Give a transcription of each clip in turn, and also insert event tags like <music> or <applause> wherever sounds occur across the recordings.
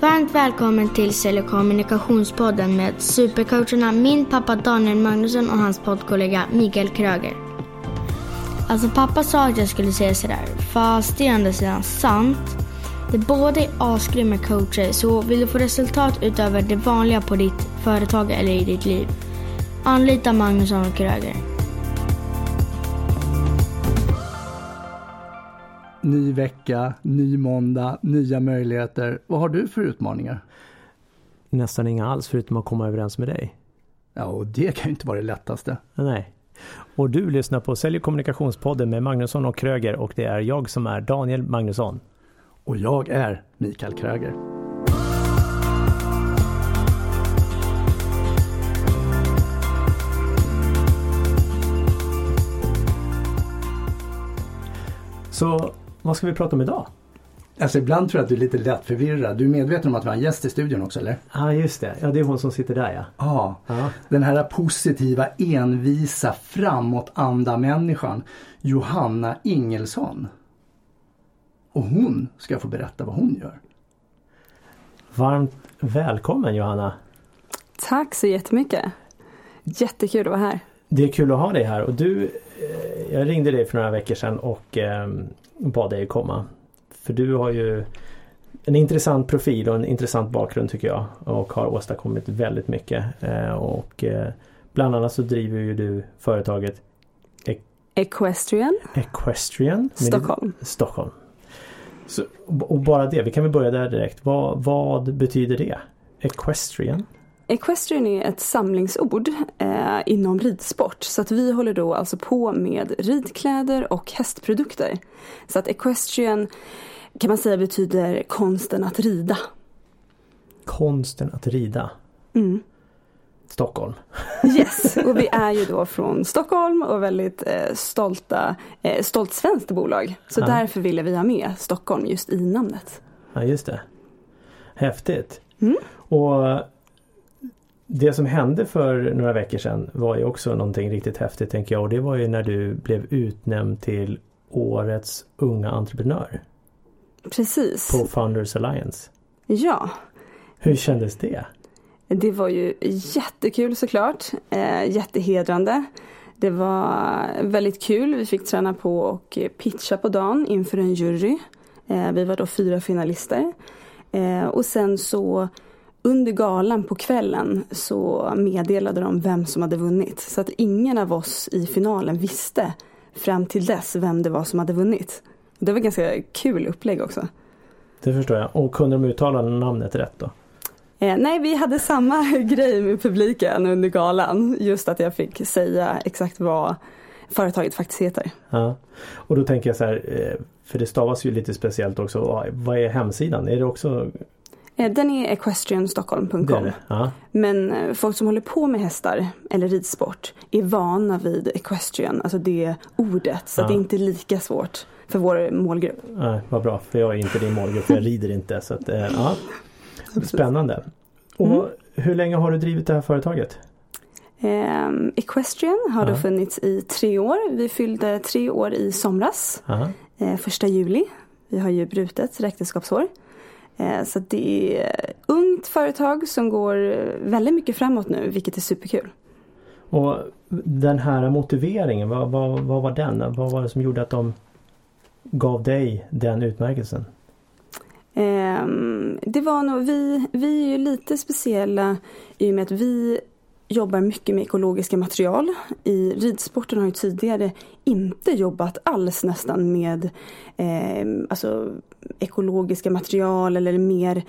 Varmt välkommen till Sälj och kommunikationspodden med supercoacherna min pappa Daniel Magnusson och hans poddkollega Mikael Kröger. Alltså pappa sa att jag skulle säga sådär, fast det är ändå sidan sant. Det båda är asgrymma coacher, så vill du få resultat utöver det vanliga på ditt företag eller i ditt liv, anlita Magnusson och Kröger. Ny vecka, ny måndag, nya möjligheter. Vad har du för utmaningar? Nästan inga alls förutom att komma överens med dig. Ja, och det kan ju inte vara det lättaste. Nej. Och du lyssnar på Sälj och kommunikationspodden med Magnusson och Kröger och det är jag som är Daniel Magnusson. Och jag är Mikael Kröger. Så vad ska vi prata om idag? Alltså ibland tror jag att du är lite lätt förvirrad. Du är medveten om att vi har en gäst i studion också eller? Ja ah, just det, ja det är hon som sitter där ja. Ja, ah. den här positiva, envisa, framåtanda människan Johanna Ingelsson. Och hon ska få berätta vad hon gör. Varmt välkommen Johanna! Tack så jättemycket! Jättekul att vara här. Det är kul att ha dig här och du, eh, jag ringde dig för några veckor sedan och eh, bad dig komma. För du har ju en intressant profil och en intressant bakgrund tycker jag och har åstadkommit väldigt mycket. Eh, och eh, bland annat så driver ju du företaget e Equestrian. Equestrian. Stockholm. Stockholm. Så, och bara det, vi kan väl börja där direkt. Vad, vad betyder det? Equestrian? Equestrian är ett samlingsord eh, inom ridsport så att vi håller då alltså på med ridkläder och hästprodukter. Så att equestrian kan man säga betyder konsten att rida. Konsten att rida? Mm. Stockholm. <laughs> Yes, och vi <laughs> är ju då från Stockholm och väldigt eh, stolta, eh, stolt svenskt bolag. Så ja. därför ville vi ha med Stockholm just i namnet. Ja, just det. Häftigt. Mm. Och det som hände för några veckor sedan var ju också någonting riktigt häftigt tänker jag och det var ju när du blev utnämnd till Årets unga entreprenör. Precis. På Founders Alliance. Ja. Hur kändes det? Det var ju jättekul såklart. Eh, jättehedrande. Det var väldigt kul. Vi fick träna på och pitcha på dagen inför en jury. Eh, vi var då fyra finalister. Eh, och sen så under galan på kvällen så meddelade de vem som hade vunnit. Så att ingen av oss i finalen visste fram till dess vem det var som hade vunnit. Det var ganska kul upplägg också. Det förstår jag. Och kunde de uttala namnet rätt då? Eh, nej, vi hade samma <laughs> grej med publiken under galan. Just att jag fick säga exakt vad företaget faktiskt heter. Ja. Och då tänker jag så här, eh, för det stavas ju lite speciellt också. Vad är hemsidan? Är det också den är equestrianstockholm.com. Ja. Men eh, folk som håller på med hästar eller ridsport är vana vid equestrian, alltså det ordet. Så ja. det är inte lika svårt för vår målgrupp. Nej, vad bra, för jag är inte din målgrupp, för jag rider inte. Så att, eh, ja. Spännande. Och mm. hur länge har du drivit det här företaget? Eh, Equestrian har ja. då funnits i tre år. Vi fyllde tre år i somras. Eh, första juli. Vi har ju brutet räkenskapsår. Eh, så det är ungt företag som går väldigt mycket framåt nu, vilket är superkul. Och den här motiveringen, vad, vad, vad var den? Vad var det som gjorde att de gav dig den utmärkelsen? Um, det var nog, vi, vi är ju lite speciella i och med att vi jobbar mycket med ekologiska material. I ridsporten har ju tidigare inte jobbat alls nästan med eh, alltså ekologiska material eller mer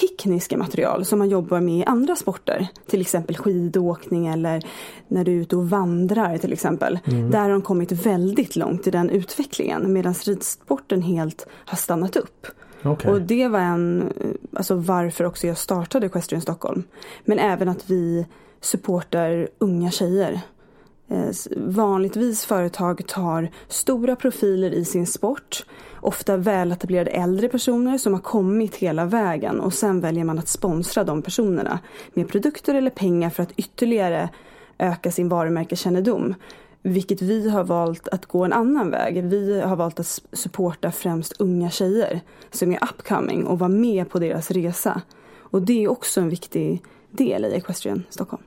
tekniska material som man jobbar med i andra sporter. Till exempel skidåkning eller när du är ute och vandrar till exempel. Mm. Där har de kommit väldigt långt i den utvecklingen medan ridsporten helt har stannat upp. Okay. Och det var en, alltså varför också jag startade Equestrian Stockholm. Men även att vi supportar unga tjejer. Eh, vanligtvis företag tar stora profiler i sin sport. Ofta väletablerade äldre personer som har kommit hela vägen och sen väljer man att sponsra de personerna med produkter eller pengar för att ytterligare öka sin varumärkeskännedom. vilket vi har valt att gå en annan väg. Vi har valt att supporta främst unga tjejer som är upcoming och vara med på deras resa. Och det är också en viktig del i Equestrian Stockholm.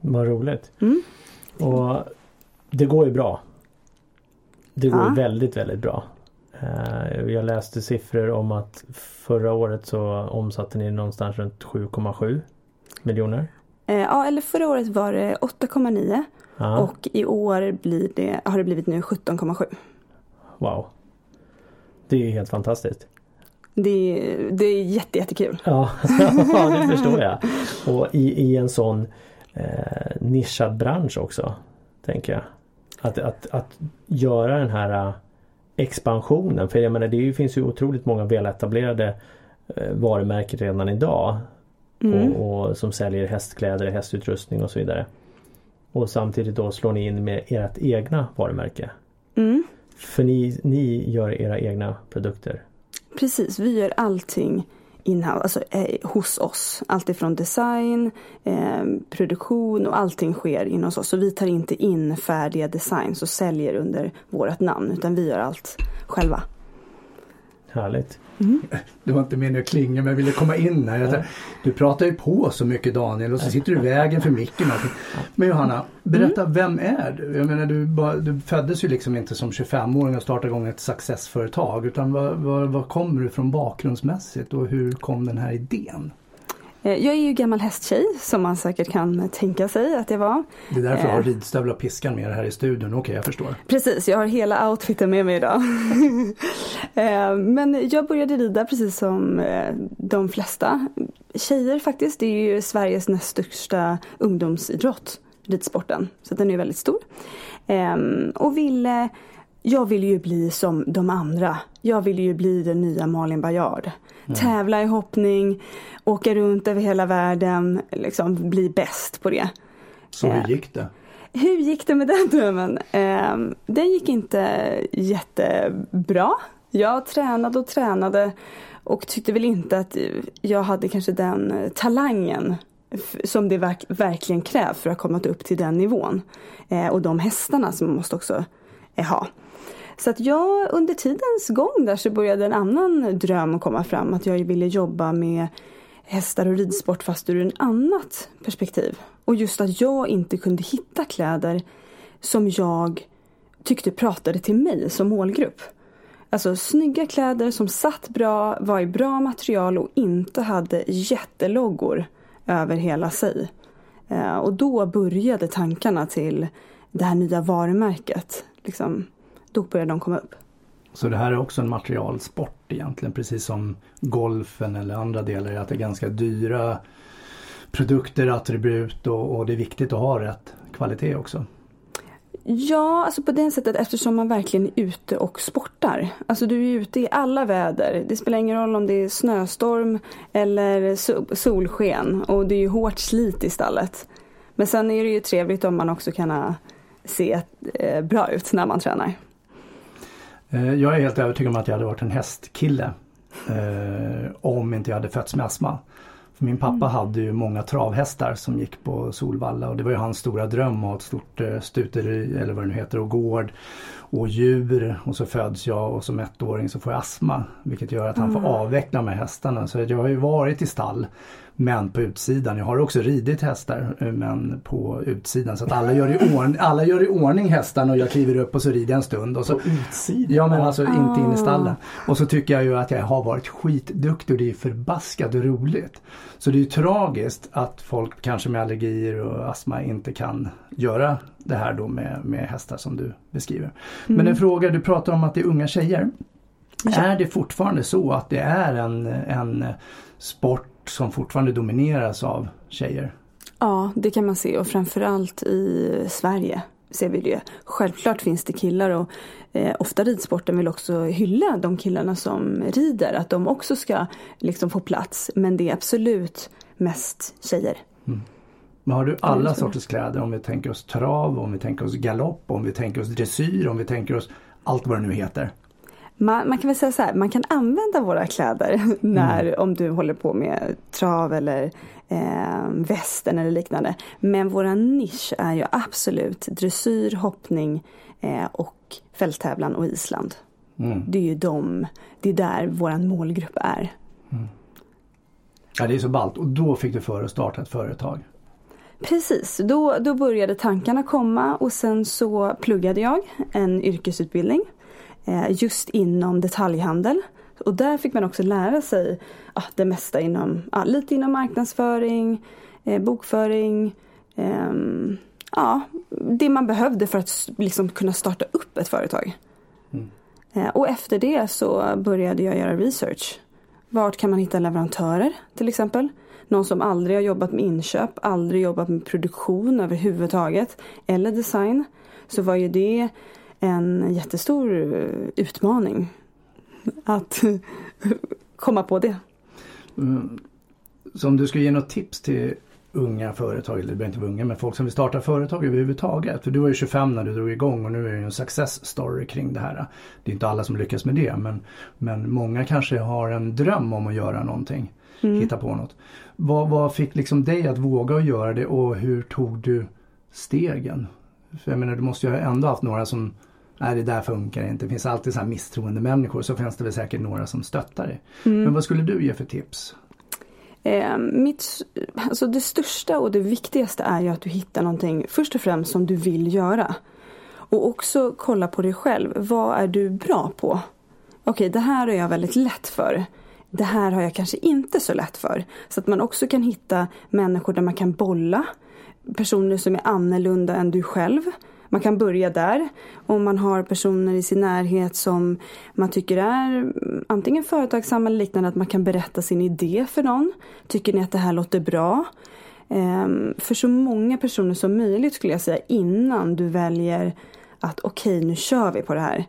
Vad roligt. Mm. Och det går ju bra. Det går Ja. väldigt, väldigt bra. Eh, Jag läste siffror om att förra året så omsatte ni någonstans runt 7,7 miljoner. Eh, ja, eller förra året var det 8,9 Ja, och i år blir det, har det blivit nu 17,7. wow. Det är ju helt fantastiskt. Det, är- det är jätte, jättekul. Ja, <laughs> ja det förstår jag. Och i, i en sån eh, nischad bransch också. Tänker jag. Att, att, att göra den här expansionen. För jag menar det finns ju otroligt många väletablerade eh, varumärken redan idag. Mm. Och, och som säljer hästkläder, hästutrustning och så vidare. Och samtidigt då slår ni in med ert egna varumärke. Mm. För ni, ni gör era egna produkter. Precis, vi gör allting inhouse, alltså eh, hos oss. Allt ifrån design, eh, produktion och allting sker inom oss. Så vi tar inte in färdiga designs och säljer under vårt namn utan vi gör allt själva. Härligt. Det var inte meningen att klinga men jag ville komma in här. Jag tänkte, Du pratar ju på så mycket Daniel och så sitter du i vägen för micken. Men Johanna, berätta vem är du? Jag menar du, du föddes ju liksom inte som 25-åring och startade igång ett successföretag. Utan var, var, var kommer du från bakgrundsmässigt och hur kom den här idén? Eh, jag är ju gammal hästtjej som man säkert kan tänka sig att jag var. Det är därför jag har Eh. ridstövlar och piskan med här i studion. Okej, jag förstår. Precis, jag har hela outfiten med mig idag. <laughs> Eh, Men jag började rida precis som de flesta tjejer faktiskt. Det är ju Sveriges näst största ungdomsidrott, ridsporten. Så den är väldigt stor. Ehm, Och ville, jag ville ju bli som de andra. Jag ville ju bli den nya Malin Baryard. Tävla i hoppning, åka runt över hela världen, liksom bli bäst på det. Så hur gick det? Hur gick det med den drömmen? Ehm, den gick inte jättebra. Jag tränade och tränade och tyckte väl inte att jag hade kanske den eh, talangen som det verk- verkligen krävs för att komma upp till den nivån. Eh, och de hästarna som man måste också eh, ha. Så att jag under tidens gång där så började en annan dröm komma fram. Att jag ville jobba med hästar och ridsport fast ur ett annat perspektiv. Och just att jag inte kunde hitta kläder som jag tyckte pratade till mig som målgrupp. Alltså snygga kläder som satt bra, var i bra material och inte hade jätteloggor över hela sig. Eh, och då började tankarna till det här nya varumärket. Liksom, då började de komma upp. Så det här är också en materialsport egentligen precis som golfen eller andra delar. Att det är ganska dyra produkter, attribut och, och det är viktigt att ha rätt kvalitet också. Ja, alltså på det sättet eftersom man verkligen är ute och sportar. Alltså du är ute i alla väder. Det spelar ingen roll om det är snöstorm eller so- solsken. Och det är ju hårt slit i stallet. Men sen är det ju trevligt om man också kan se eh, bra ut när man tränar. Eh, Jag är helt övertygad om att jag hade varit en hästkille eh, om inte jag hade fötts med astma. För min pappa hade ju många travhästar som gick på Solvalla och det var ju hans stora dröm att ha ett stort eh, stuteri eller vad det nu heter och gård och djur och så föds jag och som ettåring så får jag astma vilket gör att han får avveckla med hästarna. Så jag har ju varit i stall men på utsidan. Jag har också ridit hästar eh, men på utsidan så att alla gör i, ordning, alla gör i ordning hästarna och jag kliver upp och så rider jag en stund. Och så, utsidan? Ja men alltså inte in i Ah. stallen. Och så tycker jag ju att jag har varit skitduktig och det är förbaskat roligt. Så det är tragiskt att folk kanske med allergier och astma inte kan göra det här då med, med hästar som du beskriver. Men en fråga, du pratar om att det är unga tjejer. Är det fortfarande så att det är en, en sport som fortfarande domineras av tjejer? Ja, det kan man se och framförallt i Sverige ser vi det. Självklart finns det killar och eh, ofta ridsporten vill också hylla de killarna som rider. Att de också ska liksom få plats. Men det är absolut mest tjejer. Men har du alla sorters kläder? Om vi tänker oss trav, om vi tänker oss galopp, om vi tänker oss dressyr, om vi tänker oss allt vad det nu heter. Man, man, kan väl säga så här, man kan använda våra kläder <laughs> när, mm. om du håller på med trav eller eh, västen eller liknande. Men våran nisch är ju absolut dressyr, hoppning eh, och fälttävlan och Island. Mm. Det är ju de, det är där våran målgrupp är. Mm. Ja det är så ballt och då fick du för att starta ett företag. Precis, då, då började tankarna komma och sen så pluggade jag en yrkesutbildning just inom detaljhandel. Och där fick man också lära sig ja, det mesta inom, ja, lite inom marknadsföring, eh, bokföring, eh, ja, det man behövde för att liksom kunna starta upp ett företag. Mm. Eh, och efter det så började jag göra research. Vart kan man hitta leverantörer till exempel? Någon som aldrig har jobbat med inköp, aldrig jobbat med produktion överhuvudtaget eller design. Så var ju det en jättestor eh, utmaning att <laughs> komma på det. Mm. Så om du skulle ge något tips till unga företag, eller det behöver inte vara unga, men folk som vill starta företag överhuvudtaget. För du var ju 25 när du drog igång och nu är det ju en success story kring det här. Det är inte alla som lyckas med det men, men många kanske har en dröm om att göra någonting. Mm. Hitta på något. Vad, vad fick liksom dig att våga att göra det och hur tog du stegen? För jag menar du måste ju ändå haft några som Nej det där funkar inte. Det finns alltid så här misstroende människor. Så finns det väl säkert några som stöttar dig. Mm. Men vad skulle du ge för tips? Eh, mitt, alltså det största och det viktigaste är ju att du hittar någonting först och främst som du vill göra. Och också kolla på dig själv. Vad är du bra på? Okej, det här är jag väldigt lätt för. Det här har jag kanske inte så lätt för. Så att man också kan hitta människor där man kan bolla. Personer som är annorlunda än du själv. Man kan börja där. Om man har personer i sin närhet som man tycker är antingen företagsamma eller liknande. Att man kan berätta sin idé för någon. Tycker ni att det här låter bra? Ehm, för så många personer som möjligt skulle jag säga innan du väljer att okej okay, nu kör vi på det här.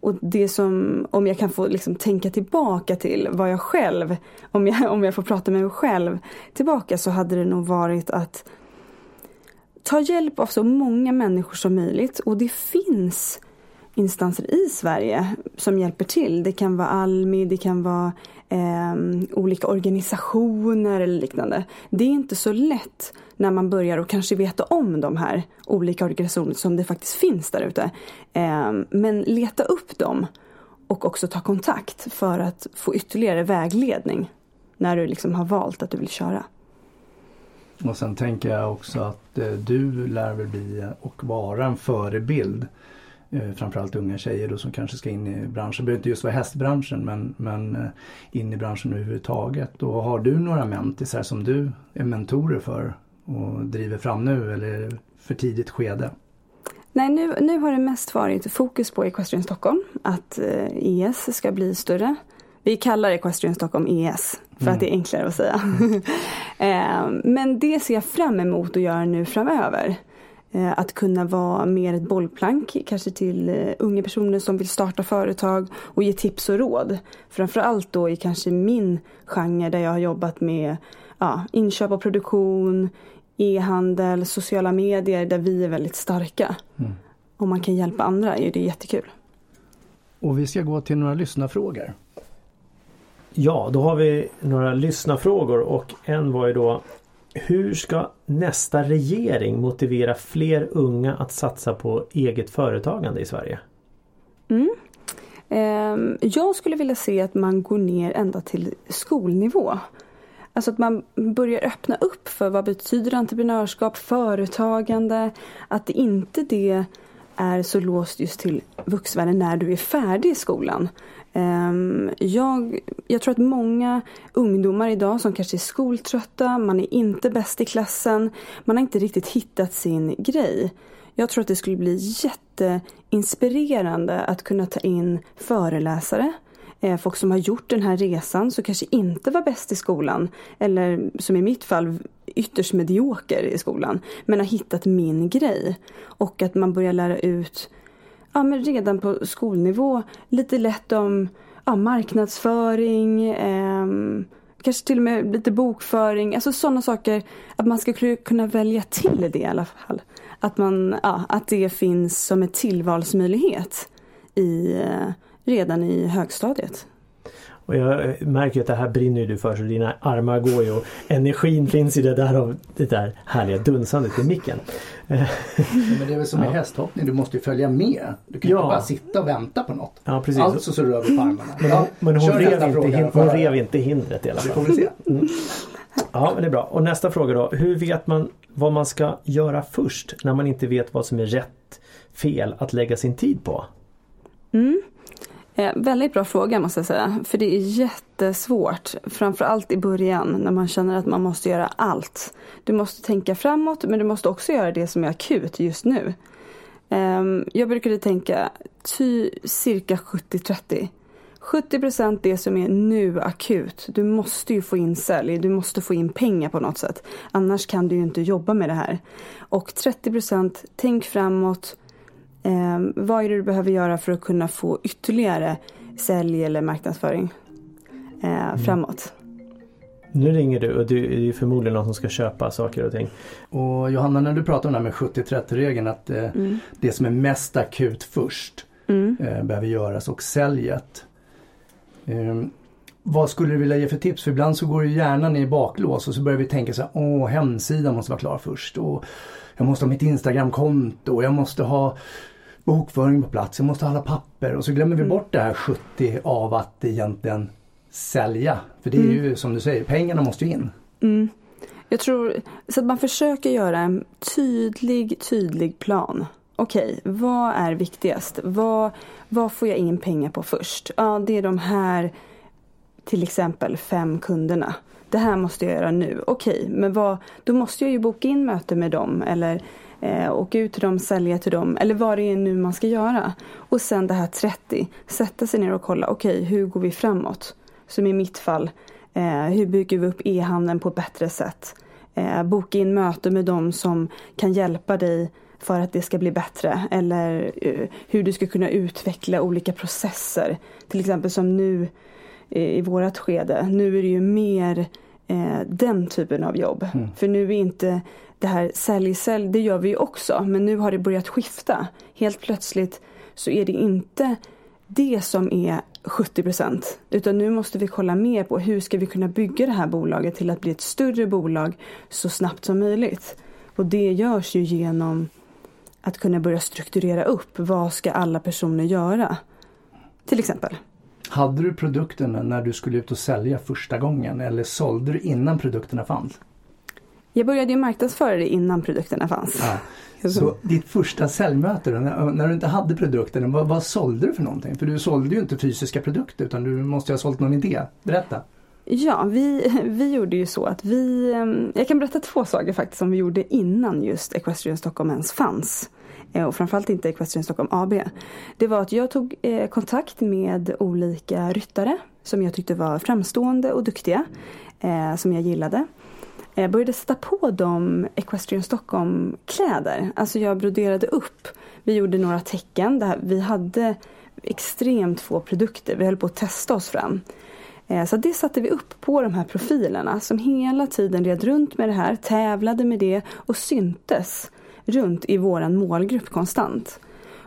Och det som, om jag kan få liksom tänka tillbaka till vad jag själv, om jag, om jag får prata med mig själv tillbaka så hade det nog varit att ta hjälp av så många människor som möjligt och det finns instanser i Sverige som hjälper till. Det kan vara Almi, det kan vara eh, olika organisationer eller liknande. Det är inte så lätt när man börjar och kanske veta om de här olika organisationerna som det faktiskt finns där ute. Eh, men leta upp dem och också ta kontakt för att få ytterligare vägledning när du liksom har valt att du vill köra. Och sen tänker jag också att eh, du lär väl bli eh, och vara en förebild. Eh, framförallt unga tjejer då som kanske ska in i branschen. Det behöver inte just vara hästbranschen men, men eh, in i branschen överhuvudtaget. Och har du några mentisar som du är mentorer för och driver fram nu eller för tidigt skede? Nej, nu, nu har det mest varit fokus på Equestrian Stockholm. Att eh, ES ska bli större. Vi kallar Equestrian Stockholm ES för mm. att det är enklare att säga. <laughs> eh, men det ser jag fram emot att göra nu framöver. Eh, att kunna vara mer ett bollplank kanske till eh, unga personer som vill starta företag och ge tips och råd. Framförallt då i kanske min genre där jag har jobbat med ja, inköp och produktion, e-handel, sociala medier där vi är väldigt starka. Mm. Om man kan hjälpa andra är det jättekul. Och vi ska gå till några lyssnarfrågor. Ja, då har vi några lyssnarfrågor och en var ju då Hur ska nästa regering motivera fler unga att satsa på eget företagande i Sverige? Mm. Ehm, jag skulle vilja se att man går ner ända till skolnivå. Alltså att man börjar öppna upp för vad betyder entreprenörskap, företagande. Att inte det är så låst just till vuxenvärlden när du är färdig i skolan. Ehm, jag, jag tror att många ungdomar idag som kanske är skoltrötta, man är inte bäst i klassen, man har inte riktigt hittat sin grej. Jag tror att det skulle bli jätteinspirerande att kunna ta in föreläsare, eh, folk som har gjort den här resan som kanske inte var bäst i skolan eller som i mitt fall ytterst medioker i skolan men har hittat min grej. Och att man börjar lära ut ja, men redan på skolnivå lite lätt om ja, marknadsföring, eh, kanske till och med lite bokföring, alltså sådana saker. Att man ska kunna välja till det i alla fall. Att, man, ja, att det finns som en tillvalsmöjlighet i, eh, redan i högstadiet. Och jag märker att det här brinner ju du för så dina armar går ju och energin finns i det där av det där härliga dunsandet i micken. men det är väl som ja. i hästhoppning, du måste ju följa med. Du kan ja. inte bara sitta och vänta på något. Ja, precis. Alltså så rör vi på armarna. Men, ja, men hon, rev inte, hin hon rev inte hindret i alla fall. Det får vi se. Mm. Ja, men det är bra. Och nästa fråga då. Hur vet man vad man ska göra först när man inte vet vad som är rätt, fel att lägga sin tid på? Mm. Eh, väldigt bra fråga måste jag säga. För det är jättesvårt. Framförallt i början när man känner att man måste göra allt. Du måste tänka framåt men du måste också göra det som är akut just nu. Eh, jag brukade tänka ty, cirka 70-30. 70 procent det som är nu akut. Du måste ju få in sälj, du måste få in pengar på något sätt. Annars kan du ju inte jobba med det här. Och 30 procent, tänk framåt. Eh, vad är det du behöver göra för att kunna få ytterligare sälj eller marknadsföring eh, mm. framåt? Nu ringer du och du, det är förmodligen någon som ska köpa saker och ting. Och Johanna, när du pratar om det här med 70-30-regeln att eh, mm. det som är mest akut först mm. eh, behöver göras och säljet Um, vad skulle du vilja ge för tips? För ibland så går ju hjärnan i baklås och så börjar vi tänka så här, åh hemsidan måste vara klar först och jag måste ha mitt Instagramkonto och jag måste ha bokföring på plats, jag måste ha alla papper och så glömmer vi mm. bort det här 70 av att egentligen sälja. För det är mm. ju som du säger, pengarna måste ju in. Mm. Jag tror, så att man försöker göra en tydlig, tydlig plan. Okej, okay, vad är viktigast? Vad, vad får jag in pengar på först? Ja, det är de här till exempel fem kunderna. Det här måste jag göra nu. Okej, okay, men vad, då måste jag ju boka in möte med dem eller eh, åka ut till dem, sälja till dem eller vad det är nu man ska göra. Och sen det här 30, sätta sig ner och kolla, okej okay, hur går vi framåt? Som i mitt fall, eh, hur bygger vi upp e-handeln på ett bättre sätt? Eh, boka in möte med dem som kan hjälpa dig för att det ska bli bättre eller eh, hur du ska kunna utveckla olika processer. Till exempel som nu eh, i vårat skede. Nu är det ju mer uh, den typen av jobb. Mm. För nu är inte det här sälj, sälj, det gör vi ju också. Men nu har det börjat skifta. Helt plötsligt så är det inte det som är 70 procent. Utan nu måste vi kolla mer på hur ska vi kunna bygga det här bolaget till att bli ett större bolag så snabbt som möjligt. Och det görs ju genom att kunna börja strukturera upp vad ska alla personer göra. Till exempel. Hade du produkterna när du skulle ut och sälja första gången eller sålde du innan produkterna fanns? Jag började ju marknadsföra det innan produkterna fanns. Ja. <laughs> Så ditt första säljmöte då, när, du inte hade produkterna, vad, vad sålde du för någonting? För du sålde ju inte fysiska produkter utan du måste ha sålt någon idé. Berätta! Ja, vi, vi gjorde ju så att vi, ehm, jag kan berätta två saker faktiskt som vi gjorde innan just Equestrian Stockholm ens fanns. Eh, och framförallt inte Equestrian Stockholm AB. Det var att jag tog eh, kontakt med olika ryttare som jag tyckte var framstående och duktiga. Eh, som jag gillade. Jag började sätta på dem Equestrian Stockholm kläder. Alltså jag broderade upp. Vi gjorde några tecken. Där vi hade extremt få produkter. Vi höll på att testa oss fram. Så det satte vi upp på de här profilerna som hela tiden red runt med det här, tävlade med det och syntes runt i våran målgrupp konstant.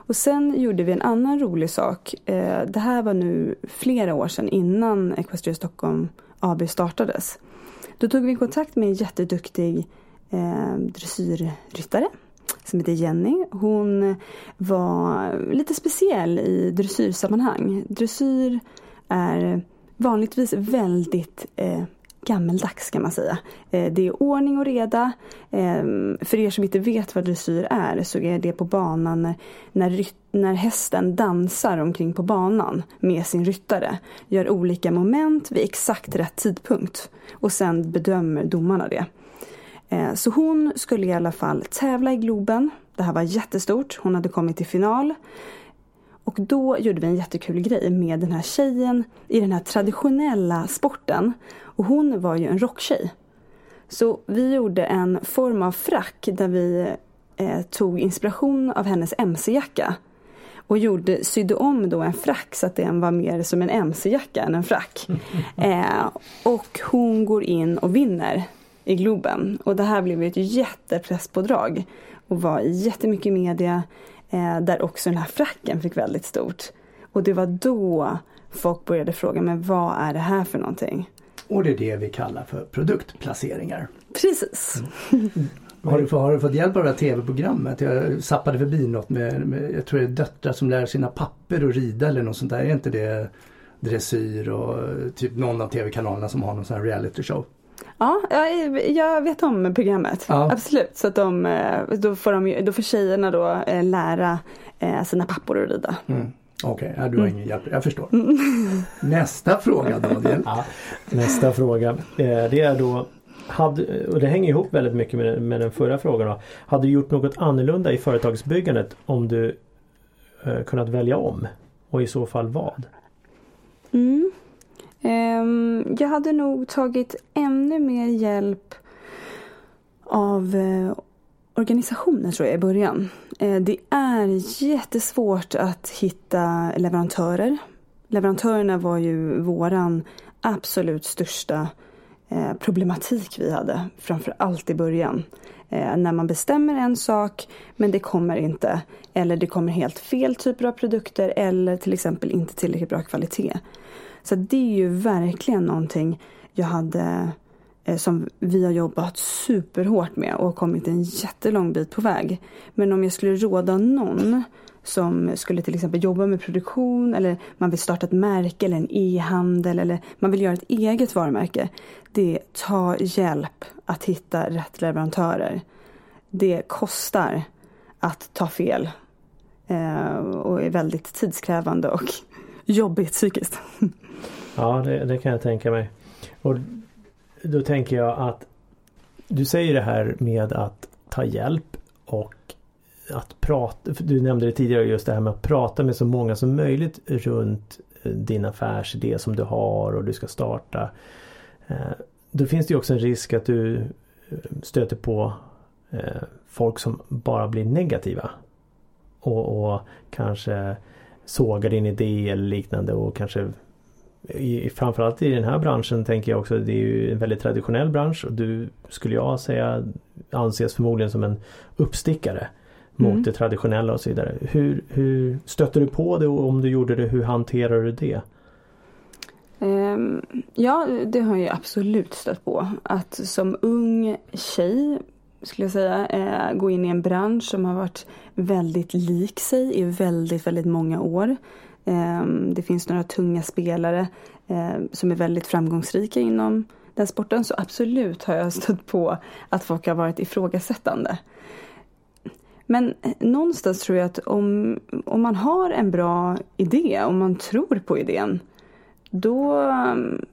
Och sen gjorde vi en annan rolig sak. Eh, det här var nu flera år sedan innan Equestria Stockholm AB startades. Då tog vi kontakt med en jätteduktig eh, dressyrryttare som heter Jenny. Hon var lite speciell i dressyrsammanhang. Dressyr är vanligtvis väldigt eh, gammeldags kan man säga. Eh, det är ordning och reda. Eh, för er som inte vet vad dressyr är så är det på banan när, när, hästen dansar omkring på banan med sin ryttare. Gör olika moment vid exakt rätt tidpunkt. Och sen bedömer domarna det. Eh, så hon skulle i alla fall tävla i Globen. Det här var jättestort. Hon hade kommit till final. Och då gjorde vi en jättekul grej med den här tjejen i den här traditionella sporten. Och hon var ju en rocktjej. Så vi gjorde en form av frack där vi eh, tog inspiration av hennes mc-jacka. Och gjorde, sydde om då en frack så att den var mer som en mc-jacka än en frack. <laughs> Eh, och hon går in och vinner i Globen. Och det här blev ett jättepresspådrag. Och var i jättemycket media. Eh, där också den här fracken fick väldigt stort. Och det var då folk började fråga, men vad är det här för någonting? Och det är det vi kallar för produktplaceringar. Precis. Mm. Har, du, har du fått hjälp av det här tv-programmet? Jag sappade förbi något med, med, jag tror det är döttrar som lär sina papper att rida eller något sånt där. Är inte det dressyr och typ någon av tv-kanalerna som har någon sån här reality show? Ja, jag vet om programmet. Ja. Absolut. Så att de, eh, då, får de, då får tjejerna då eh, lära eh, sina pappor att rida. Mm. Okej, okay, du har mm. ingen hjälp. Jag förstår. Mm. <laughs> Nästa fråga Daniel. Ja, nästa fråga. Det är då hade, och det hänger ihop väldigt mycket med, med den förra frågan. Då. Hade du gjort något annorlunda i företagsbyggandet om du eh, kunnat välja om? Och i så fall vad? Mm. Um, jag hade nog tagit ännu mer hjälp av uh, organisationer tror jag i början. Eh, det är jättesvårt att hitta leverantörer. Leverantörerna var ju våran absolut största eh, problematik vi hade, framför allt i början. Eh, när man bestämmer en sak men det kommer inte. Eller det kommer helt fel typer av produkter eller till exempel inte tillräckligt bra kvalitet. Så det är ju verkligen någonting jag hade Eh, som vi har jobbat superhårt med och kommit en jättelång bit på väg. Men om jag skulle råda någon som skulle till exempel jobba med produktion eller man vill starta ett märke eller en e-handel eller man vill göra ett eget varumärke. Det är ta hjälp att hitta rätt leverantörer. Det kostar att ta fel eh, och är väldigt tidskrävande och <laughs> jobbigt psykiskt. Ja, det, det, kan jag tänka mig. Och då tänker jag att du säger det här med att ta hjälp och att prata. Du nämnde det tidigare just det här med att prata med så många som möjligt runt eh, din affärsidé som du har och du ska starta. Eh, då finns det ju också en risk att du eh, stöter på folk som bara blir negativa. Och, och kanske sågar din idé eller liknande och kanske i, framförallt i den här branschen tänker jag också, det är ju en väldigt traditionell bransch och du skulle jag säga anses förmodligen som en uppstickare mot mm. det traditionella och så vidare. Hur, hur stötte du på det och om du gjorde det, hur hanterar du det? Um, ja, det har jag absolut stött på. Att som ung tjej skulle jag säga, eh, gå in i en bransch som har varit väldigt lik sig i väldigt, väldigt många år. Ehm, det finns några tunga spelare ehm, som är väldigt framgångsrika inom den sporten. Så absolut har jag <laughs> stött på att folk har varit ifrågasättande. Men eh, någonstans tror jag att om, om man har en bra idé, om man tror på idén, då ehm,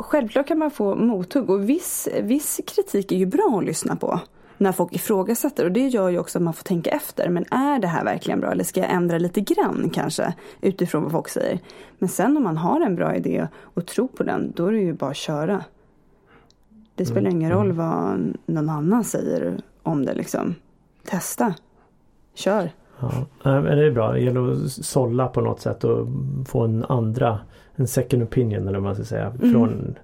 Självklart kan man få mothugg och viss, viss kritik är ju bra att lyssna på när folk ifrågasätter. Och det gör ju också att man får tänka efter. Men är det här verkligen bra? Eller ska jag ändra lite grann kanske utifrån vad folk säger? Men sen om man har en bra idé och tror på den, då är det ju bara att köra. Det spelar mm. ingen roll mm. vad någon annan säger om det liksom. Testa. Kör. Ja, men det är bra. Det gäller att sålla på något sätt och få en andra, en second opinion eller vad man ska säga. Mm. Från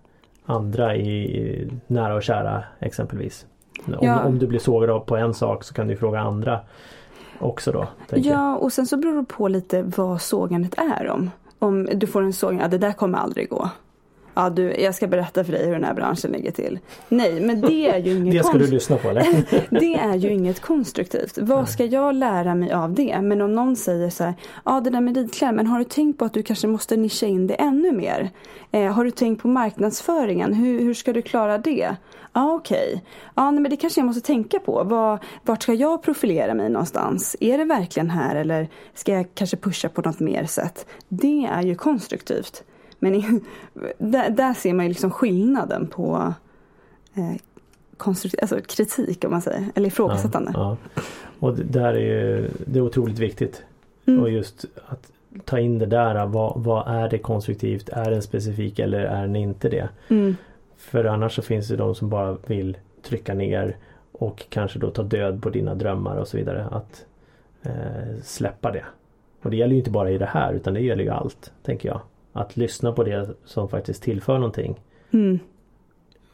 andra i nära och kära exempelvis. Om, ja. om du blir sågad av på en sak så kan du fråga andra också då. Ja och sen så beror det på lite vad sågandet är om. Om du får en sågning, ja det där kommer aldrig gå. Ja du, jag ska berätta för dig hur den här branschen ligger till. Nej men det är ju <laughs> inget Det ska du lyssna på eller? <laughs> det är ju inget konstruktivt. Vad ska jag lära mig av det? Men om någon säger så här, ja det där med ridkläder, men har du tänkt på att du kanske måste nischa in det ännu mer? Eh, har du tänkt på marknadsföringen? Hur, hur ska du klara det? Ja okej. Okay. Ja men det kanske jag måste tänka på. Var, vart ska jag profilera mig någonstans? Är det verkligen här eller ska jag kanske pusha på något mer sätt? Det är ju konstruktivt. Men i, <laughs> där, där, ser man ju liksom skillnaden på eh, konstruktiv, alltså kritik om man säger, eller ifrågasättande. Ja, ja. Och det där är ju det är otroligt viktigt. Mm. Och just att ta in det där, vad, vad, är det konstruktivt? Är den specifik eller är den inte det? Mm. För annars så finns det de som bara vill trycka ner och kanske då ta död på dina drömmar och så vidare. Att eh, släppa det. Och det gäller ju inte bara i det här utan det gäller ju allt, tänker jag. Att lyssna på det som faktiskt tillför någonting. Mm.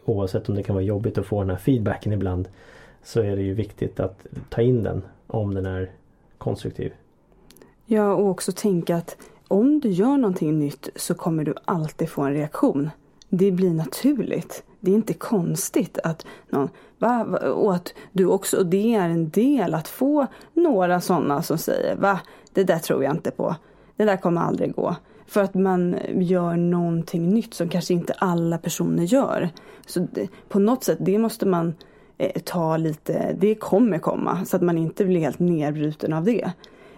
Oavsett om det kan vara jobbigt att få den här feedbacken ibland så är det ju viktigt att ta in den om den är konstruktiv. Ja och också tänka att om du gör någonting nytt så kommer du alltid få en reaktion. Det blir naturligt. Det är inte konstigt att någon, va? Och att du också, och det är en del att få några sådana som säger va, det där tror jag inte på. Det där kommer aldrig gå. För att man gör någonting nytt som kanske inte alla personer gör. Så det, på något sätt, det måste man eh, ta lite, det kommer komma. Så att man inte blir helt nedbruten av det.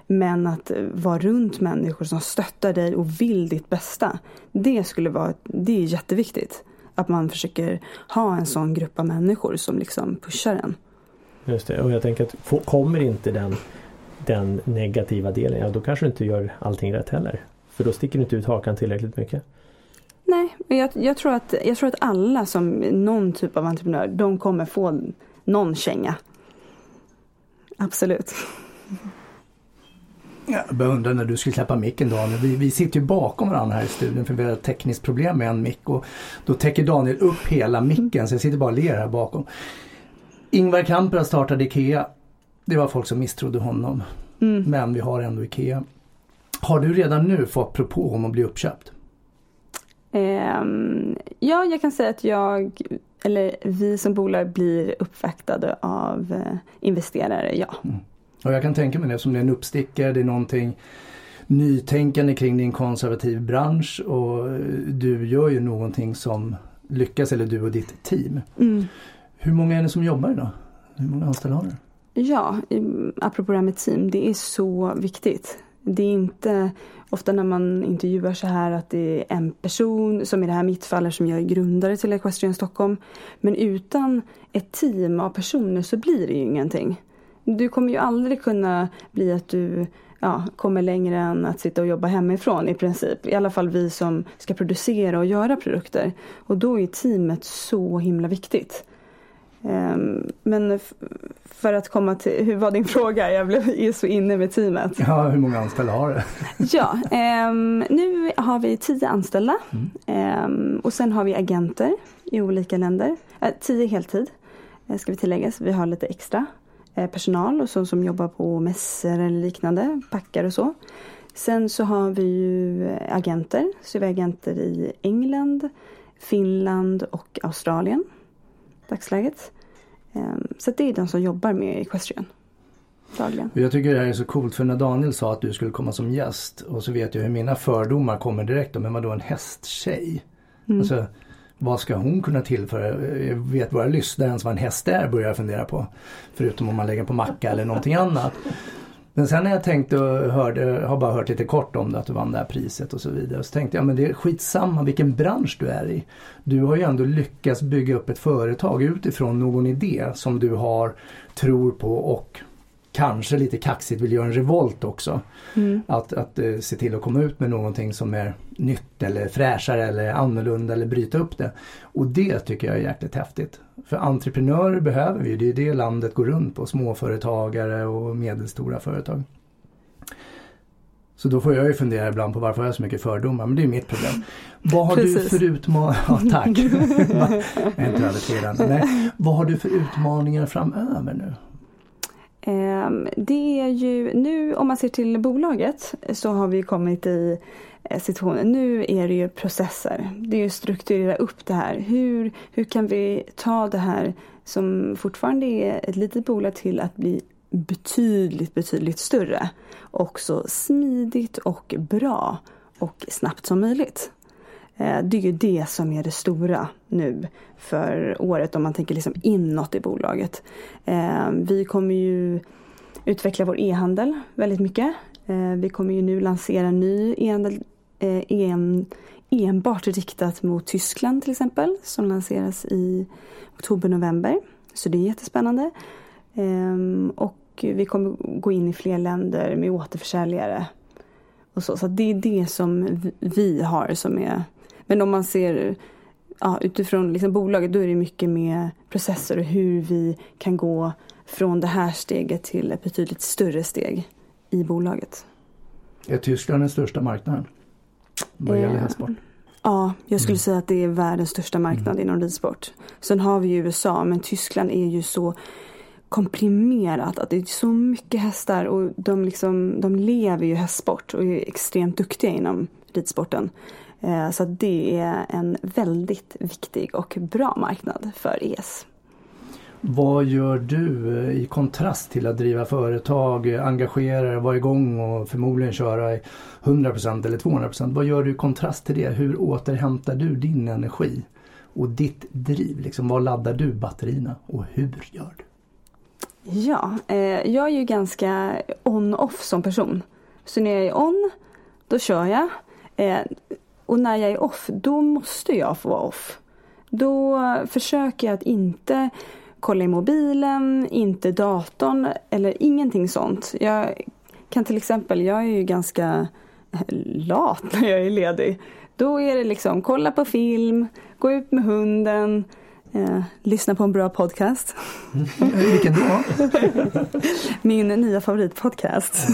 Men att eh, vara runt människor som stöttar dig och vill ditt bästa. Det skulle vara, det är jätteviktigt. Att man försöker ha en sån grupp av människor som liksom pushar en. Just det, och jag tänker att kommer inte den, den negativa delen, ja då kanske du inte gör allting rätt heller. För då sticker du inte ut hakan tillräckligt mycket. Nej, jag, jag, tror att, jag tror att alla som någon typ av entreprenör, de kommer få någon känga. Absolut. Jag beundrar när du skulle släppa micken Daniel. Vi, vi sitter ju bakom varandra här i studion för vi har ett tekniskt problem med en mick och då täcker Daniel upp hela micken så jag sitter bara och ler här bakom. Ingvar Kamprad startade IKEA. Det var folk som misstrodde honom. Mm. Men vi har ändå IKEA. Har du redan nu fått propå om att bli uppköpt? Um, ja, jag kan säga att jag, eller vi som bolag blir uppvaktade av uh, investerare, ja. Mm. Och jag kan tänka mig det som det är en uppstickare, det är någonting nytänkande kring din konservativ bransch och du gör ju någonting som lyckas, eller du och ditt team. Mm. Hur många är ni som jobbar idag? Hur många anställda har du? Ja, apropå det här med team, det är så viktigt. Det är inte ofta när man intervjuar så här att det är en person, som i det här mitt fall som jag är grundare till Equestrian Stockholm. Men utan ett team av personer så blir det ju ingenting. Du kommer ju aldrig kunna bli att du ja, kommer längre än att sitta och jobba hemifrån i princip. I alla fall vi som ska producera och göra produkter. Och då är teamet så himla viktigt. Um, men för att komma till, hur var din <laughs> fråga? Jag blev så inne med teamet. Ja, hur många anställda har du? <laughs> ja, um, nu har vi tio anställda. Mm. Um, och sen har vi agenter i olika länder. Uh, tio heltid uh, ska vi tillägga, vi har lite extra uh, personal och så, som jobbar på mässor eller liknande, packar och så. Sen så har vi ju agenter, så vi har agenter i England, Finland och Australien dagsläget. Ehm, så det är de som jobbar med Equestrian. Dagligen. Jag tycker det här är så coolt för när Daniel sa att du skulle komma som gäst och så vet jag hur mina fördomar kommer direkt. Men vadå en hästtjej? Mm. Alltså, vad ska hon kunna tillföra? Jag vet våra lyssnare ens vad en häst är börjar jag fundera på. Förutom om man lägger på macka eller någonting annat. Men sen när jag tänkte och hörde, har bara hört lite kort om det, att du vann det här priset och så vidare. Så tänkte jag, men det är skitsamma vilken bransch du är i. Du har ju ändå lyckats bygga upp ett företag utifrån någon idé som du har, tror på och kanske lite kaxigt vill göra en revolt också. Mm. Att, att uh, se till att komma ut med någonting som är nytt eller fräschare eller annorlunda eller bryta upp det. Och det tycker jag är jäkligt häftigt. För entreprenörer behöver vi, det är det landet går runt på. Småföretagare och medelstora företag. Så då får jag ju fundera ibland på varför jag har så mycket fördomar, men det är mitt problem. Vad har Precis. du för utmaningar? Ja, tack! <laughs> jag är inte övertygande. vad har du för utmaningar framöver nu? Ehm, det är ju nu om man ser till bolaget så har vi kommit i eh, situationen. Nu är det ju processer. Det är ju strukturera upp det här. Hur, hur kan vi ta det här som fortfarande är ett litet bolag till att bli betydligt, betydligt större. Och så smidigt och bra och snabbt som möjligt. Eh, det är ju det som är det stora nu för året om man tänker liksom inåt i bolaget. Ehm, vi kommer ju utveckla vår e-handel väldigt mycket. Eh, vi kommer ju nu lansera ny e-handel eh, en, enbart riktat mot Tyskland till exempel som lanseras i oktober-november. Så det är jättespännande. Ehm, och vi kommer gå in i fler länder med återförsäljare. Och så så det är det som vi har som är men om man ser ja, utifrån liksom bolaget då är det mycket med processer och hur vi kan gå från det här steget till ett betydligt större steg i bolaget. Är Tyskland den största marknaden vad gäller eh, hästsport? Ja, jag skulle mm. säga att det är världens största marknad mm. inom ridsport. Sen har vi ju USA men Tyskland är ju så komprimerat. Att det är så mycket hästar och de, liksom, de lever ju hästsport och är extremt duktiga inom ridsporten. Eh, så det är en väldigt viktig och bra marknad för ES. Vad gör du eh, i kontrast till att driva företag, eh, engagera dig, vara igång och förmodligen köra 100% eller 200%? Vad gör du i kontrast till det? Hur återhämtar du din energi och ditt driv? Liksom, vad laddar du batterierna och hur gör du? Ja, eh, jag är ju ganska on-off som person. Så när jag är on, då kör jag. Eh, och när jag är off, då måste jag få vara off. Då försöker jag att inte kolla i mobilen, inte datorn eller ingenting sånt. Jag kan till exempel, jag är ju ganska <laughs> lat när jag är ledig. Då är det liksom kolla på film, gå ut med hunden, eh, lyssna på en bra podcast. Mm. Vilken då? <laughs> Min nya favoritpodcast.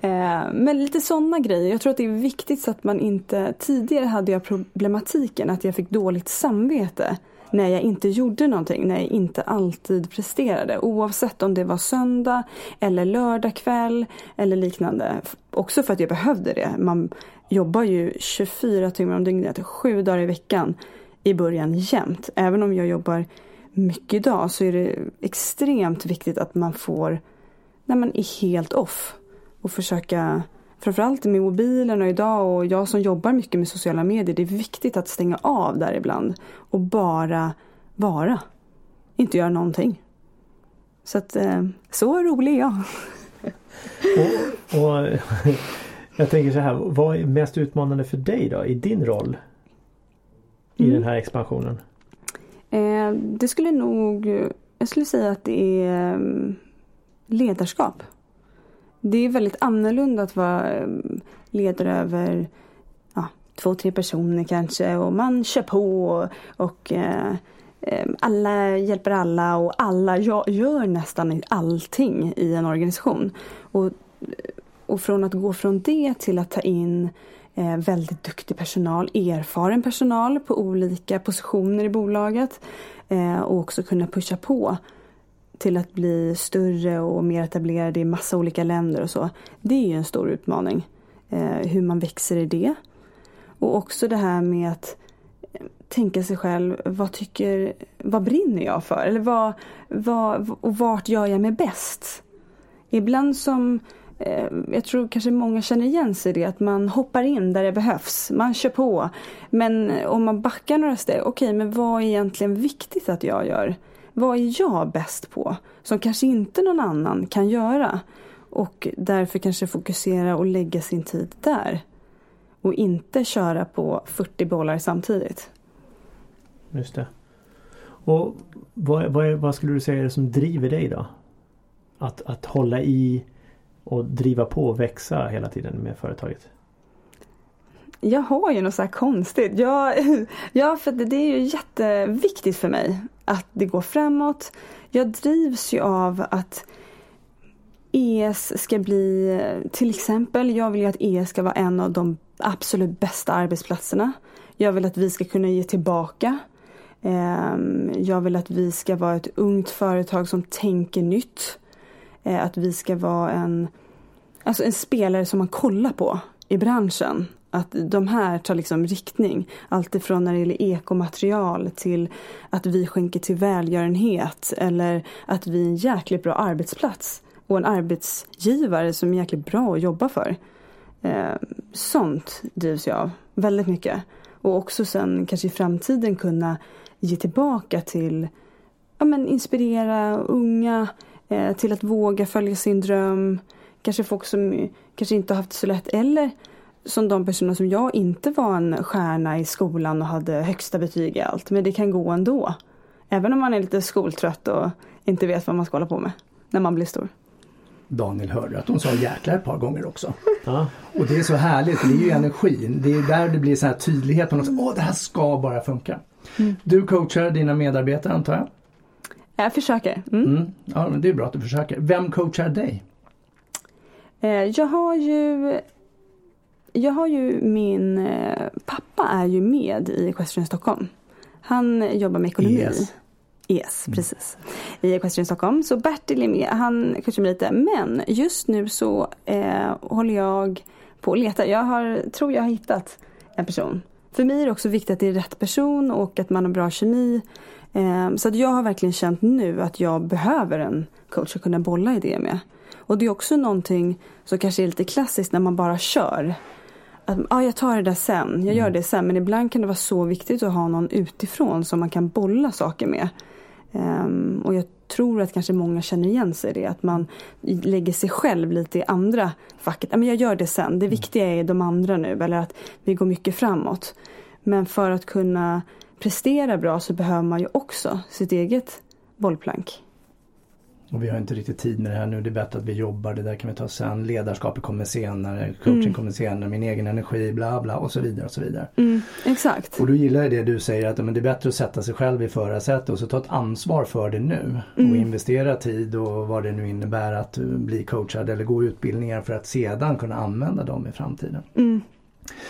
eh, men lite sådana grejer. Jag tror att det är viktigt så att man inte... Tidigare hade jag problematiken att jag fick dåligt samvete när jag inte gjorde någonting, när jag inte alltid presterade. Oavsett om det var söndag eller lördag kväll eller liknande. Också för att jag behövde det. Man jobbar ju 24 timmar om dygnet, sju dagar i veckan i början jämt. Även om jag jobbar mycket idag så är det extremt viktigt att man får, när man är helt off och försöka framförallt med mobilen och idag och jag som jobbar mycket med sociala medier. Det är viktigt att stänga av där ibland och bara vara. Inte göra någonting. Så att eh, så rolig är jag. och, och, <laughs> jag tänker så här, vad är mest utmanande för dig då i din roll? I mm. den här expansionen? Eh, det skulle nog, jag skulle säga att det är mm, ledarskap. Det är väldigt annorlunda att vara ehm, ledare över ja, två, tre personer kanske och man kör på och, och eh, eh alla hjälper alla och alla gör nästan allting i en organisation. Och, och från att gå från det till att ta in eh, väldigt duktig personal, erfaren personal på olika positioner i bolaget eh, och också kunna pusha på till att bli större och mer etablerade i massa olika länder och så. Det är ju en stor utmaning. Eh, hur man växer i det. Och också det här med att eh, tänka sig själv, vad tycker, vad brinner jag för? Eller vad, vad, och vart gör jag mig bäst? Ibland som, eh, jag tror kanske många känner igen sig i det, att man hoppar in där det behövs. Man kör på. Men om man backar några steg, okej okay, men vad är egentligen viktigt att jag gör? Vad är jag bäst på? Som kanske inte någon annan kan göra. Och därför kanske fokusera och lägga sin tid där. Och inte köra på 40 bollar samtidigt. Just det. Och vad, vad, vad skulle du säga är det som driver dig då? Att, att hålla i och driva på och växa hela tiden med företaget? Jag har ju något så här konstigt. Jag, <laughs> ja, för det är ju jätteviktigt för mig att det går framåt. Jag drivs ju av att ES ska bli, till exempel, jag vill ju att ES ska vara en av de absolut bästa arbetsplatserna. Jag vill att vi ska kunna ge tillbaka. Ehm, jag vill att vi ska vara ett ungt företag som tänker nytt. Eh, att vi ska vara en, alltså en spelare som man kollar på i branschen. Att de här tar liksom riktning. Alltifrån när det gäller ekomaterial till att vi skänker till välgörenhet eller att vi är en jäkligt bra arbetsplats och en arbetsgivare som är jäkligt bra att jobba för. Eh, sånt drivs jag av väldigt mycket. Och också sen kanske i framtiden kunna ge tillbaka till, ja men inspirera unga eh, till att våga följa sin dröm. Kanske folk som kanske inte har haft det så lätt eller som de personer som jag inte var en stjärna i skolan och hade högsta betyg i allt. Men det kan gå ändå. Även om man är lite skoltrött och inte vet vad man ska hålla på med när man blir stor. Daniel hörde att hon sa jäklar ett par gånger också. Ja. Och det är så härligt, det är ju energin. Det är där det blir så här tydlighet. Åh, det här ska bara funka. Mm. Du coachar dina medarbetare antar jag? Jag försöker. Mm. Mm. Ja, men det är bra att du försöker. Vem coachar dig? Eh, jag har ju jag har ju min pappa är ju med i Equestrian Stockholm. Han jobbar med ekonomi. ES. Yes, mm. precis. I Equestrian Stockholm. Så Bertil är med, han coachar mig lite. Men just nu så eh, håller jag på att leta. Jag har, tror jag har hittat en person. För mig är det också viktigt att det är rätt person och att man har bra kemi. Eh, så att jag har verkligen känt nu att jag behöver en coach att kunna bolla idéer med. Och det är också någonting som kanske är lite klassiskt när man bara kör. Att, ah, jag tar det där sen, jag gör mm. det sen. Men ibland kan det vara så viktigt att ha någon utifrån som man kan bolla saker med. Um, och jag tror att kanske många känner igen sig i det. Att man lägger sig själv lite i andra facket. Ja, men jag gör det sen, det mm. viktiga är de andra nu. Eller att vi går mycket framåt. Men för att kunna prestera bra så behöver man ju också sitt eget bollplank. Och vi har inte riktigt tid med det här nu. Det är bättre att vi jobbar. Det där kan vi ta sen. Ledarskapet kommer senare. Coaching mm. kommer senare. Min egen energi, bla bla och så vidare. och så vidare. Mm, exakt. Och då gillar jag det du säger att men det är bättre att sätta sig själv i förarsätet och så ta ett ansvar för det nu. Mm. Och investera tid och vad det nu innebär att bli coachad eller gå utbildningar för att sedan kunna använda dem i framtiden. Mm.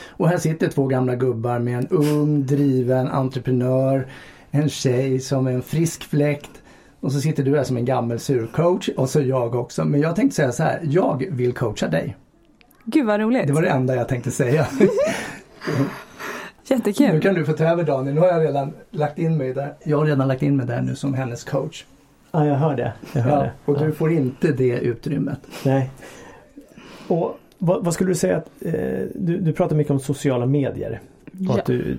Och här sitter två gamla gubbar med en ung driven entreprenör. En tjej som är en frisk fläkt och så sitter du här som en gammal surcoach och så jag också. Men jag tänkte säga så här, jag vill coacha dig. Gud vad roligt. Det var det enda jag tänkte säga. <laughs> Jättekul. Nu kan du få ta över Daniel. Nu har jag redan lagt in mig där. Jag har redan lagt in mig där nu som hennes coach. Ja, jag hör det. Jag hör ja, det. Och du får inte det utrymmet. Nej. Och vad, vad skulle du säga att eh, du, du pratar mycket om sociala medier. Och att du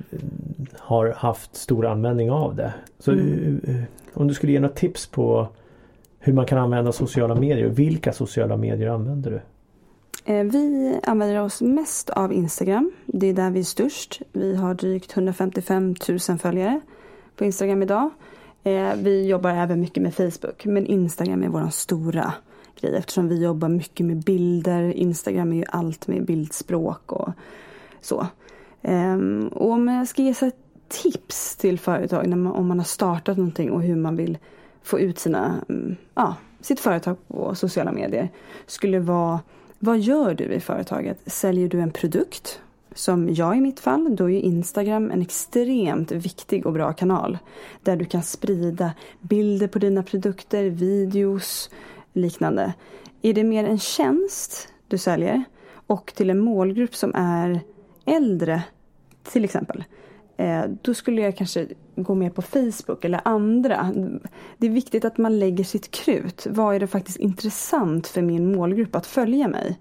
har haft stor användning av det. Så mm. Om du skulle ge några tips på hur man kan använda sociala medier. Vilka sociala medier använder du? Eh, vi använder oss mest av Instagram. Det är där vi är störst. Vi har drygt 155 000 följare på Instagram idag. Eh, vi jobbar även mycket med Facebook men Instagram är vår stora grej eftersom vi jobbar mycket med bilder. Instagram är ju allt med bildspråk och så. Ehm, och om jag ska ge ett tips till företag när man, om man har startat någonting och hur man vill få ut sina, mm, ja, sitt företag på sociala medier. Skulle vara, vad gör du i företaget? Säljer du en produkt? Som jag i mitt fall, då är Instagram en extremt viktig och bra kanal. Där du kan sprida bilder på dina produkter, videos, liknande. Är det mer en tjänst du säljer och till en målgrupp som är äldre till exempel. Eh, då skulle jag kanske gå med på Facebook eller andra. Det är viktigt att man lägger sitt krut. Vad är det faktiskt intressant för min målgrupp att följa mig?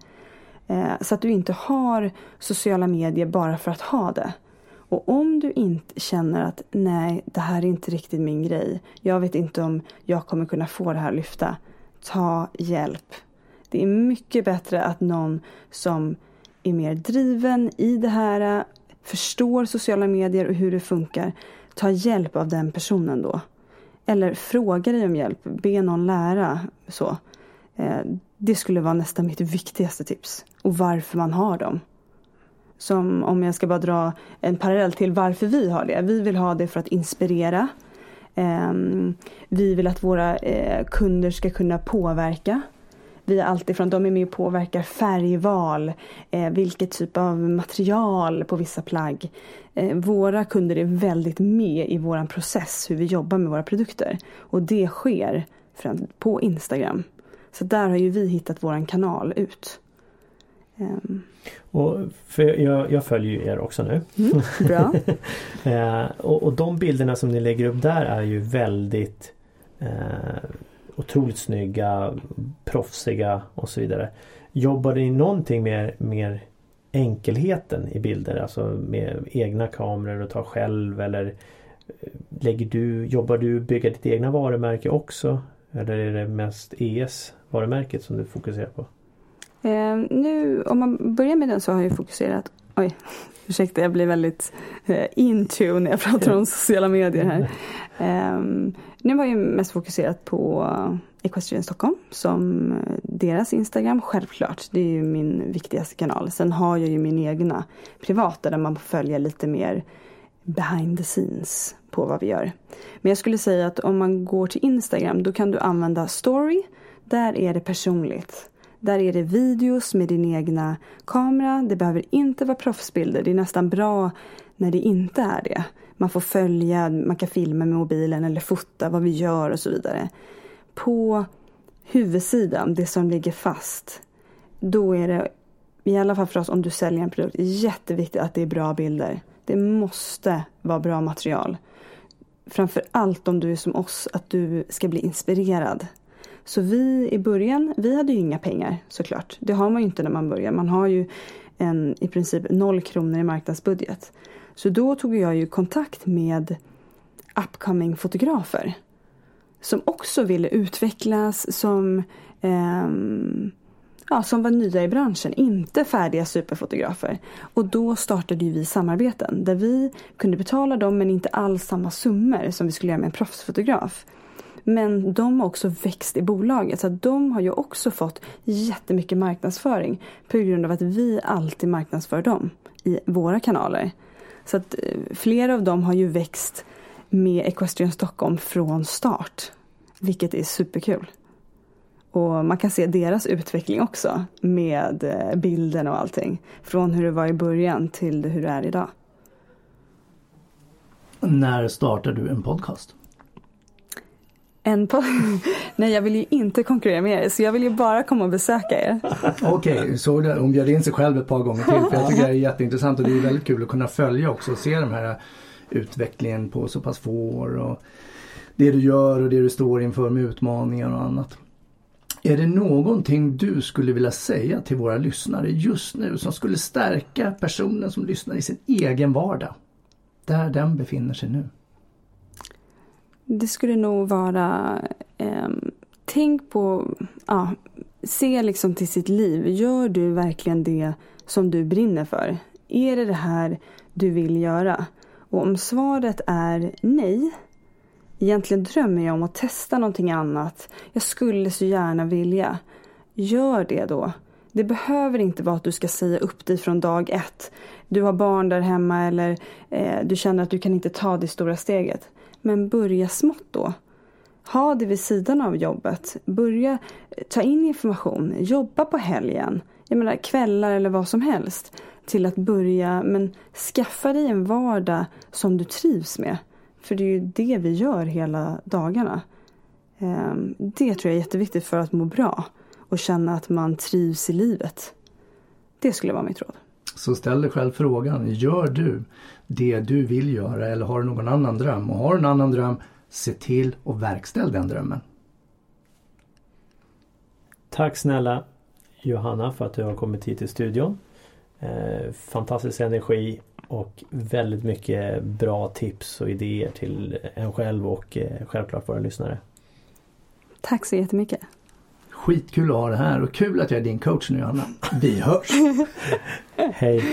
Eh, så att du inte har sociala medier bara för att ha det. Och om du inte känner att nej, det här är inte riktigt min grej. Jag vet inte om jag kommer kunna få det här att lyfta. Ta hjälp. Det är mycket bättre att någon som är mer driven i det här, förstår sociala medier och hur det funkar, ta hjälp av den personen då. Eller fråga dig om hjälp, be någon lära. Så. Eh, det skulle vara nästan mitt viktigaste tips. Och varför man har dem. Som om jag ska bara dra en parallell till varför vi har det. Vi vill ha det för att inspirera. Ehm, vi vill att våra eh, kunder ska kunna påverka vi är alltifrån, de är med och påverkar färgval, eh, vilket typ av material på vissa plagg. Eh, våra kunder är väldigt med i våran process, hur vi jobbar med våra produkter. Och det sker på Instagram. Så där har ju vi hittat våran kanal ut. Um. Och jag, jag, följer ju er också nu. Mm, bra. <laughs> eh, och, och de bilderna som ni lägger upp där är ju väldigt eh, otroligt snygga, proffsiga och så vidare. Jobbar ni någonting mer, mer enkelheten i bilder? Alltså med egna kameror och ta själv eller eh, lägger du, jobbar du bygga ditt egna varumärke också? Eller är det mest ES varumärket som du fokuserar på? Eh, nu om man börjar med den så har jag fokuserat Oj, <laughs> ursäkta jag blir väldigt eh, tune när jag pratar om sociala medier här. Um, nu var jag mest fokuserat på Equestrian Stockholm som eh, deras Instagram, självklart. Det är ju min viktigaste kanal. Sen har jag ju min egna privata där man får följa lite mer behind the scenes på vad vi gör. Men jag skulle säga att om man går till Instagram då kan du använda story. Där är det personligt. Där är det videos med din egna kamera. Det behöver inte vara proffsbilder. Det är nästan bra när det inte är det. Man får följa, man kan filma med mobilen eller fota vad vi gör och så vidare. På huvudsidan, det som ligger fast, då är det i alla fall för oss om du säljer en produkt jätteviktigt att det är bra bilder. Det måste vara bra material. Framför allt om du är som oss, att du ska bli inspirerad. Så vi i början, vi hade ju inga pengar såklart. Det har man ju inte när man börjar. Man har ju en, i princip noll kronor i marknadsbudget. Så då tog jag ju kontakt med upcoming fotografer. Som också ville utvecklas, som, eh, ja, som var nya i branschen, inte färdiga superfotografer. Och då startade ju vi samarbeten där vi kunde betala dem men inte alls samma summor som vi skulle göra med en proffsfotograf. Men de har också växt i bolaget så att de har ju också fått jättemycket marknadsföring på grund av att vi alltid marknadsför dem i våra kanaler. Så att eh, flera av dem har ju växt med Equestrian Stockholm från start. Vilket är superkul. Och man kan se deras utveckling också med eh, bilden och allting. Från hur det var i början till hur det är idag. När startar du en podcast? En på <laughs> Nej, jag vill ju inte konkurrera med er så jag vill ju bara komma och besöka er. <laughs> Okej, okay, så hon bjöd in sig själv ett par gånger till för jag tycker det är jätteintressant och det är väldigt kul att kunna följa också och se den här utvecklingen på så pass få år och det du gör och det du står inför med utmaningar och annat. Är det någonting du skulle vilja säga till våra lyssnare just nu som skulle stärka personen som lyssnar i sin egen vardag? Där den befinner sig nu. Det skulle nog vara eh, Tänk på, ja, se liksom till sitt liv. Gör du verkligen det som du brinner för? Är det det här du vill göra? Och om svaret är nej, egentligen drömmer jag om att testa någonting annat. Jag skulle så gärna vilja. Gör det då. Det behöver inte vara att du ska säga upp dig från dag ett. Du har barn där hemma eller eh, du känner att du kan inte ta det stora steget. Men börja smått då. Ha det vid sidan av jobbet. Börja eh, ta in information. Jobba på helgen. Jag menar kvällar eller vad som helst. Till att börja, men skaffa dig en vardag som du trivs med. För det är ju det vi gör hela dagarna. Ehm, det tror jag är jätteviktigt för att må bra och känna att man trivs i livet. Det skulle vara mitt råd. Så ställ dig själv frågan, gör du det du vill göra eller har du någon annan dröm? Och har du en annan dröm, se till att verkställ den drömmen. Tack snälla Johanna för att du har kommit hit till studion. Eh, fantastisk energi och väldigt mycket bra tips och idéer till en själv och eh, självklart våra lyssnare. Tack så jättemycket. Skitkul att ha det här och kul att jag är din coach nu Johanna. Vi hörs! <laughs> Hej!